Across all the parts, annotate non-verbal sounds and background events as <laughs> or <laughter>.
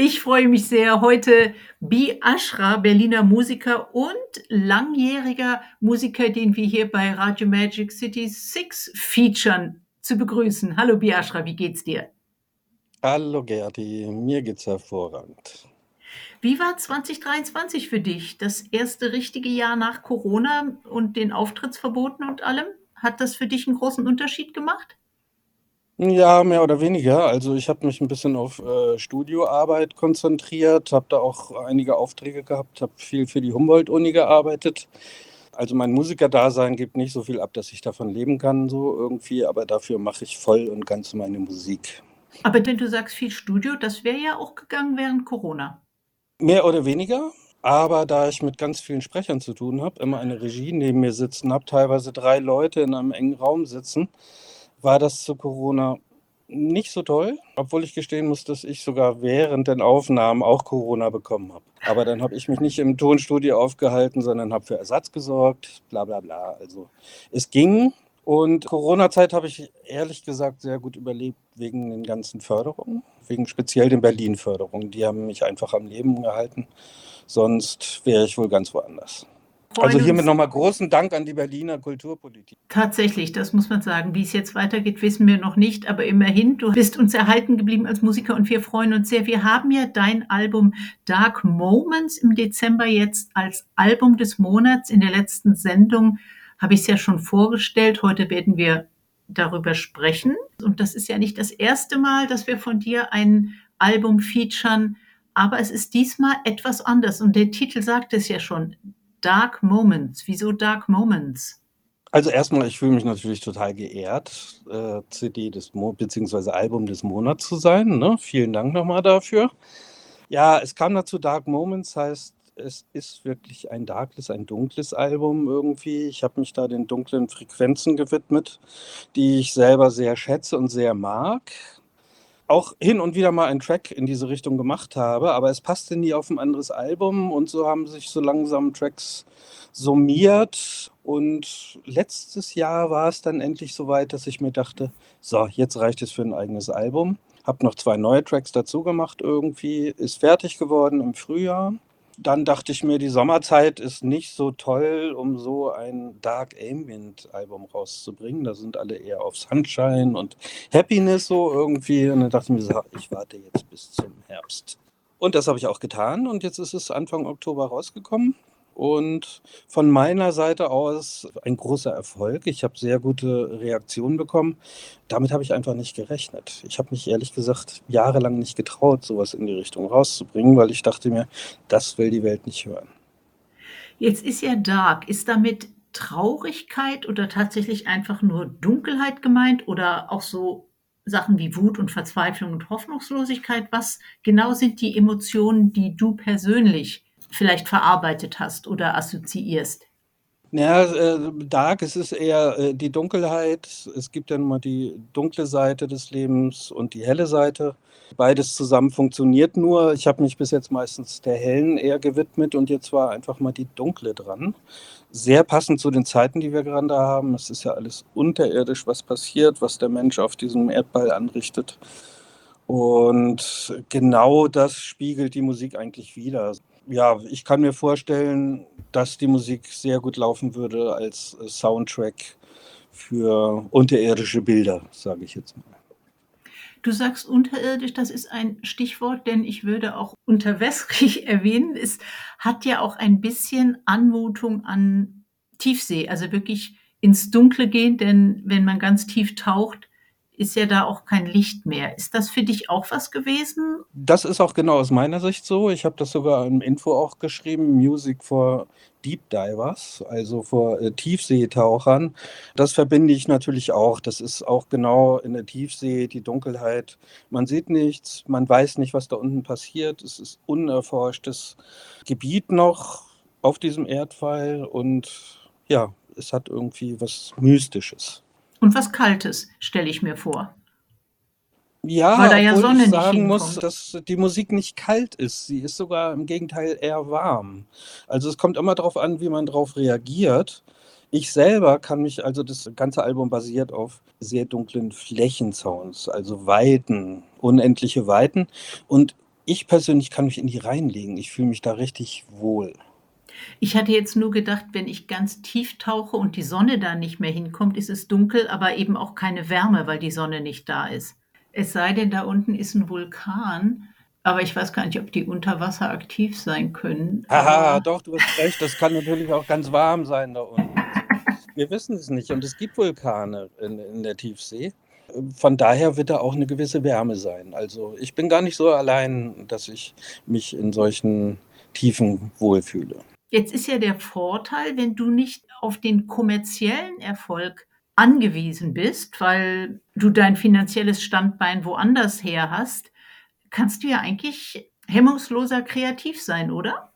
Ich freue mich sehr, heute Bi Ashra, Berliner Musiker und langjähriger Musiker, den wir hier bei Radio Magic City 6 featuren, zu begrüßen. Hallo Bi Ashra, wie geht's dir? Hallo Gerdi, mir geht's hervorragend. Wie war 2023 für dich? Das erste richtige Jahr nach Corona und den Auftrittsverboten und allem? Hat das für dich einen großen Unterschied gemacht? Ja, mehr oder weniger. Also ich habe mich ein bisschen auf äh, Studioarbeit konzentriert, habe da auch einige Aufträge gehabt, habe viel für die Humboldt-Uni gearbeitet. Also mein Musikerdasein gibt nicht so viel ab, dass ich davon leben kann, so irgendwie, aber dafür mache ich voll und ganz meine Musik. Aber wenn du sagst viel Studio, das wäre ja auch gegangen während Corona. Mehr oder weniger, aber da ich mit ganz vielen Sprechern zu tun habe, immer eine Regie neben mir sitzen habe, teilweise drei Leute in einem engen Raum sitzen, war das zu Corona nicht so toll, obwohl ich gestehen muss, dass ich sogar während den Aufnahmen auch Corona bekommen habe. Aber dann habe ich mich nicht im Tonstudio aufgehalten, sondern habe für Ersatz gesorgt, bla bla bla. Also es ging und Corona-Zeit habe ich ehrlich gesagt sehr gut überlebt wegen den ganzen Förderungen, wegen speziell den Berlin-Förderungen. Die haben mich einfach am Leben gehalten, sonst wäre ich wohl ganz woanders. Also hiermit nochmal großen Dank an die Berliner Kulturpolitik. Tatsächlich, das muss man sagen. Wie es jetzt weitergeht, wissen wir noch nicht, aber immerhin, du bist uns erhalten geblieben als Musiker und wir freuen uns sehr. Wir haben ja dein Album Dark Moments im Dezember jetzt als Album des Monats. In der letzten Sendung habe ich es ja schon vorgestellt. Heute werden wir darüber sprechen. Und das ist ja nicht das erste Mal, dass wir von dir ein Album featuren, aber es ist diesmal etwas anders. Und der Titel sagt es ja schon. Dark Moments. Wieso Dark Moments? Also erstmal, ich fühle mich natürlich total geehrt, äh, CD des Mo bzw. Album des Monats zu sein. Ne? Vielen Dank nochmal dafür. Ja, es kam dazu Dark Moments, heißt, es ist wirklich ein darkles, ein dunkles Album irgendwie. Ich habe mich da den dunklen Frequenzen gewidmet, die ich selber sehr schätze und sehr mag auch hin und wieder mal einen Track in diese Richtung gemacht habe, aber es passte nie auf ein anderes Album und so haben sich so langsam Tracks summiert und letztes Jahr war es dann endlich soweit, dass ich mir dachte, so, jetzt reicht es für ein eigenes Album. Hab noch zwei neue Tracks dazu gemacht irgendwie, ist fertig geworden im Frühjahr dann dachte ich mir, die Sommerzeit ist nicht so toll, um so ein Dark Ambient Album rauszubringen. Da sind alle eher auf Sunshine und Happiness so irgendwie. Und dann dachte ich mir so, ich warte jetzt bis zum Herbst. Und das habe ich auch getan. Und jetzt ist es Anfang Oktober rausgekommen. Und von meiner Seite aus ein großer Erfolg. Ich habe sehr gute Reaktionen bekommen. Damit habe ich einfach nicht gerechnet. Ich habe mich ehrlich gesagt jahrelang nicht getraut, sowas in die Richtung rauszubringen, weil ich dachte mir, das will die Welt nicht hören. Jetzt ist ja Dark. Ist damit Traurigkeit oder tatsächlich einfach nur Dunkelheit gemeint oder auch so Sachen wie Wut und Verzweiflung und Hoffnungslosigkeit? Was genau sind die Emotionen, die du persönlich vielleicht verarbeitet hast oder assoziierst? Ja, äh, Dark, es ist eher äh, die Dunkelheit. Es gibt ja nun mal die dunkle Seite des Lebens und die helle Seite. Beides zusammen funktioniert nur. Ich habe mich bis jetzt meistens der hellen eher gewidmet und jetzt war einfach mal die dunkle dran. Sehr passend zu den Zeiten, die wir gerade haben. Es ist ja alles unterirdisch, was passiert, was der Mensch auf diesem Erdball anrichtet. Und genau das spiegelt die Musik eigentlich wider ja, ich kann mir vorstellen, dass die Musik sehr gut laufen würde als äh, Soundtrack für unterirdische Bilder, sage ich jetzt mal. Du sagst unterirdisch, das ist ein Stichwort, denn ich würde auch unterwässrig <laughs> erwähnen. Es hat ja auch ein bisschen Anmutung an Tiefsee, also wirklich ins Dunkle gehen, denn wenn man ganz tief taucht, ist ja da auch kein Licht mehr. Ist das für dich auch was gewesen? Das ist auch genau aus meiner Sicht so. Ich habe das sogar im Info auch geschrieben, Music for Deep Divers, also vor äh, Tiefseetauchern. Das verbinde ich natürlich auch. Das ist auch genau in der Tiefsee die Dunkelheit. Man sieht nichts, man weiß nicht, was da unten passiert. Es ist unerforschtes Gebiet noch auf diesem Erdfall und ja, es hat irgendwie was Mystisches. Und was Kaltes, stelle ich mir vor. Ja, Weil da ja Sonne ich sagen muss, dass die Musik nicht kalt ist. Sie ist sogar im Gegenteil eher warm. Also es kommt immer darauf an, wie man darauf reagiert. Ich selber kann mich, also das ganze Album basiert auf sehr dunklen Flächensounds, also Weiten, unendliche Weiten. Und ich persönlich kann mich in die reinlegen. Ich fühle mich da richtig wohl. Ich hatte jetzt nur gedacht, wenn ich ganz tief tauche und die Sonne da nicht mehr hinkommt, ist es dunkel, aber eben auch keine Wärme, weil die Sonne nicht da ist. Es sei denn, da unten ist ein Vulkan, aber ich weiß gar nicht, ob die unter Wasser aktiv sein können. Haha, doch, du hast recht. Das kann natürlich auch ganz warm sein da unten. Wir wissen es nicht. Und es gibt Vulkane in, in der Tiefsee. Von daher wird da auch eine gewisse Wärme sein. Also ich bin gar nicht so allein, dass ich mich in solchen Tiefen wohlfühle. Jetzt ist ja der Vorteil, wenn du nicht auf den kommerziellen Erfolg angewiesen bist, weil du dein finanzielles Standbein woanders her hast, kannst du ja eigentlich hemmungsloser kreativ sein, oder?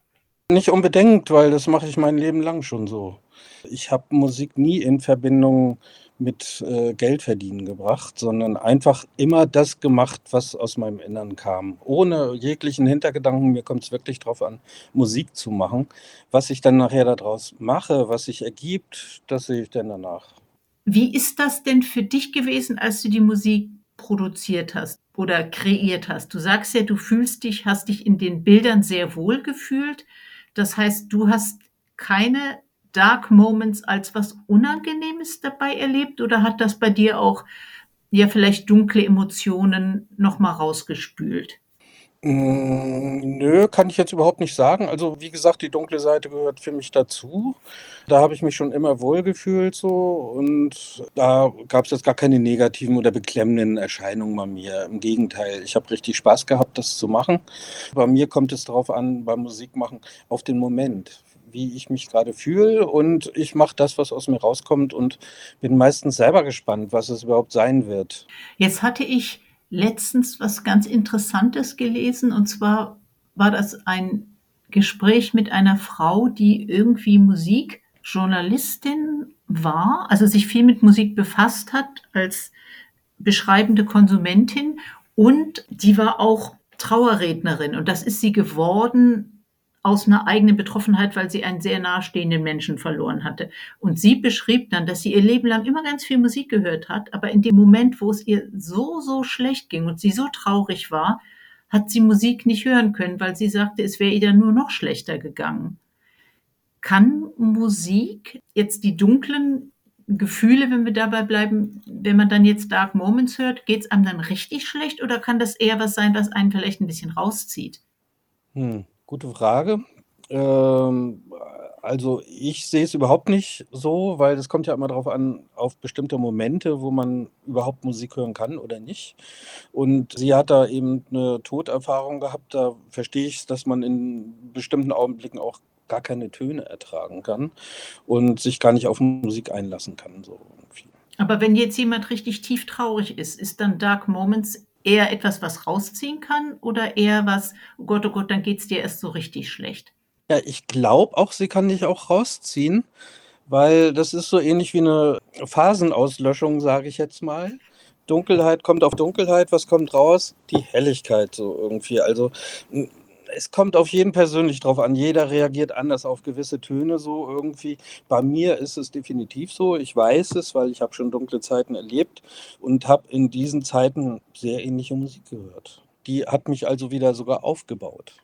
Nicht unbedingt, weil das mache ich mein Leben lang schon so. Ich habe Musik nie in Verbindung mit äh, Geldverdienen gebracht, sondern einfach immer das gemacht, was aus meinem Innern kam. Ohne jeglichen Hintergedanken. Mir kommt es wirklich darauf an, Musik zu machen. Was ich dann nachher daraus mache, was sich ergibt, das sehe ich dann danach. Wie ist das denn für dich gewesen, als du die Musik produziert hast oder kreiert hast? Du sagst ja, du fühlst dich, hast dich in den Bildern sehr wohl gefühlt. Das heißt, du hast keine Dark Moments als was Unangenehmes dabei erlebt oder hat das bei dir auch ja vielleicht dunkle Emotionen noch mal rausgespült? Hm, nö, kann ich jetzt überhaupt nicht sagen. Also, wie gesagt, die dunkle Seite gehört für mich dazu. Da habe ich mich schon immer wohlgefühlt so und da gab es jetzt gar keine negativen oder beklemmenden Erscheinungen bei mir. Im Gegenteil, ich habe richtig Spaß gehabt, das zu machen. Bei mir kommt es darauf an, beim Musikmachen, auf den Moment, wie ich mich gerade fühle. Und ich mache das, was aus mir rauskommt und bin meistens selber gespannt, was es überhaupt sein wird. Jetzt hatte ich letztens was ganz Interessantes gelesen. Und zwar war das ein Gespräch mit einer Frau, die irgendwie Musikjournalistin war, also sich viel mit Musik befasst hat als beschreibende Konsumentin. Und die war auch Trauerrednerin. Und das ist sie geworden aus einer eigenen Betroffenheit, weil sie einen sehr nahestehenden Menschen verloren hatte. Und sie beschrieb dann, dass sie ihr Leben lang immer ganz viel Musik gehört hat, aber in dem Moment, wo es ihr so, so schlecht ging und sie so traurig war, hat sie Musik nicht hören können, weil sie sagte, es wäre ihr dann nur noch schlechter gegangen. Kann Musik jetzt die dunklen Gefühle, wenn wir dabei bleiben, wenn man dann jetzt Dark Moments hört, geht es einem dann richtig schlecht oder kann das eher was sein, was einen vielleicht ein bisschen rauszieht? Hm. Gute Frage. Ähm, also ich sehe es überhaupt nicht so, weil es kommt ja immer darauf an, auf bestimmte Momente, wo man überhaupt Musik hören kann oder nicht. Und sie hat da eben eine Toderfahrung gehabt, da verstehe ich es, dass man in bestimmten Augenblicken auch gar keine Töne ertragen kann und sich gar nicht auf Musik einlassen kann, so irgendwie. Aber wenn jetzt jemand richtig tief traurig ist, ist dann Dark Moments eher etwas, was rausziehen kann oder eher was, oh Gott, oh Gott, dann geht's dir erst so richtig schlecht? Ja, ich glaube auch, sie kann dich auch rausziehen, weil das ist so ähnlich wie eine Phasenauslöschung, sage ich jetzt mal. Dunkelheit kommt auf Dunkelheit, was kommt raus? Die Helligkeit so irgendwie. Also es kommt auf jeden persönlich drauf an. Jeder reagiert anders auf gewisse Töne so irgendwie. Bei mir ist es definitiv so. Ich weiß es, weil ich habe schon dunkle Zeiten erlebt und habe in diesen Zeiten sehr ähnliche Musik gehört. Die hat mich also wieder sogar aufgebaut.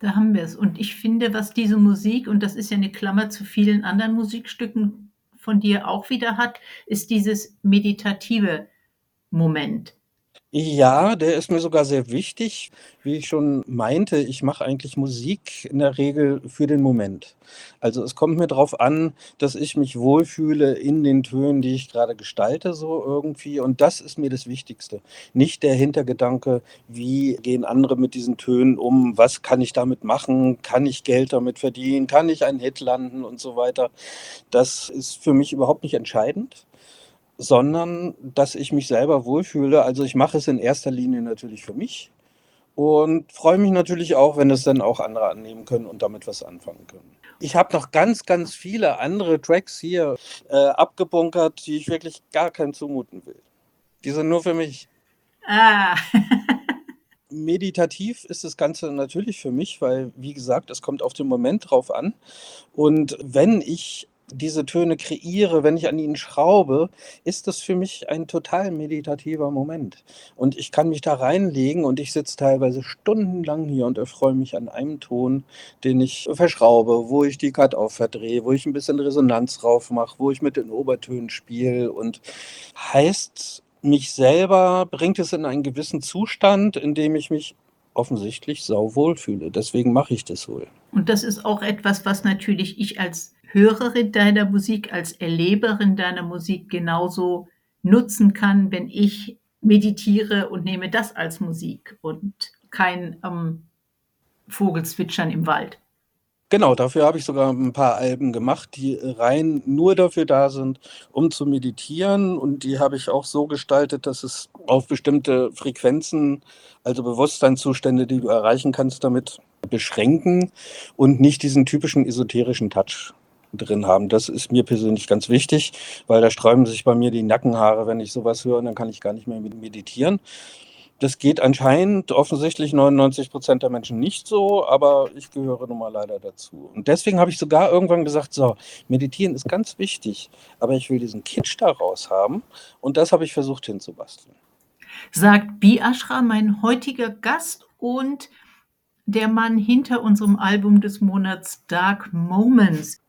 Da haben wir es. Und ich finde, was diese Musik, und das ist ja eine Klammer zu vielen anderen Musikstücken von dir auch wieder hat, ist dieses meditative Moment. Ja, der ist mir sogar sehr wichtig. Wie ich schon meinte, ich mache eigentlich Musik in der Regel für den Moment. Also es kommt mir darauf an, dass ich mich wohlfühle in den Tönen, die ich gerade gestalte, so irgendwie. Und das ist mir das Wichtigste. Nicht der Hintergedanke, wie gehen andere mit diesen Tönen um, was kann ich damit machen, kann ich Geld damit verdienen, kann ich einen Hit landen und so weiter. Das ist für mich überhaupt nicht entscheidend sondern dass ich mich selber wohlfühle. Also ich mache es in erster Linie natürlich für mich und freue mich natürlich auch, wenn es dann auch andere annehmen können und damit was anfangen können. Ich habe noch ganz, ganz viele andere Tracks hier äh, abgebunkert, die ich wirklich gar keinem zumuten will. Die sind nur für mich. Ah. <laughs> Meditativ ist das Ganze natürlich für mich, weil, wie gesagt, es kommt auf den Moment drauf an. Und wenn ich diese Töne kreiere, wenn ich an ihnen schraube, ist das für mich ein total meditativer Moment. Und ich kann mich da reinlegen und ich sitze teilweise stundenlang hier und erfreue mich an einem Ton, den ich verschraube, wo ich die Cut-Off verdrehe, wo ich ein bisschen Resonanz drauf mache, wo ich mit den Obertönen spiele und heißt, mich selber bringt es in einen gewissen Zustand, in dem ich mich offensichtlich sauwohl fühle. Deswegen mache ich das wohl. Und das ist auch etwas, was natürlich ich als Hörerin deiner Musik, als Erleberin deiner Musik genauso nutzen kann, wenn ich meditiere und nehme das als Musik und kein ähm, Vogelzwitschern im Wald. Genau, dafür habe ich sogar ein paar Alben gemacht, die rein nur dafür da sind, um zu meditieren. Und die habe ich auch so gestaltet, dass es auf bestimmte Frequenzen, also Bewusstseinszustände, die du erreichen kannst, damit beschränken und nicht diesen typischen esoterischen Touch drin haben. Das ist mir persönlich ganz wichtig, weil da sträuben sich bei mir die Nackenhaare, wenn ich sowas höre, und dann kann ich gar nicht mehr meditieren. Das geht anscheinend offensichtlich 99 Prozent der Menschen nicht so, aber ich gehöre nun mal leider dazu. Und deswegen habe ich sogar irgendwann gesagt, so, meditieren ist ganz wichtig, aber ich will diesen Kitsch daraus haben. Und das habe ich versucht hinzubasteln. Sagt Biashra, mein heutiger Gast und der Mann hinter unserem Album des Monats Dark Moments.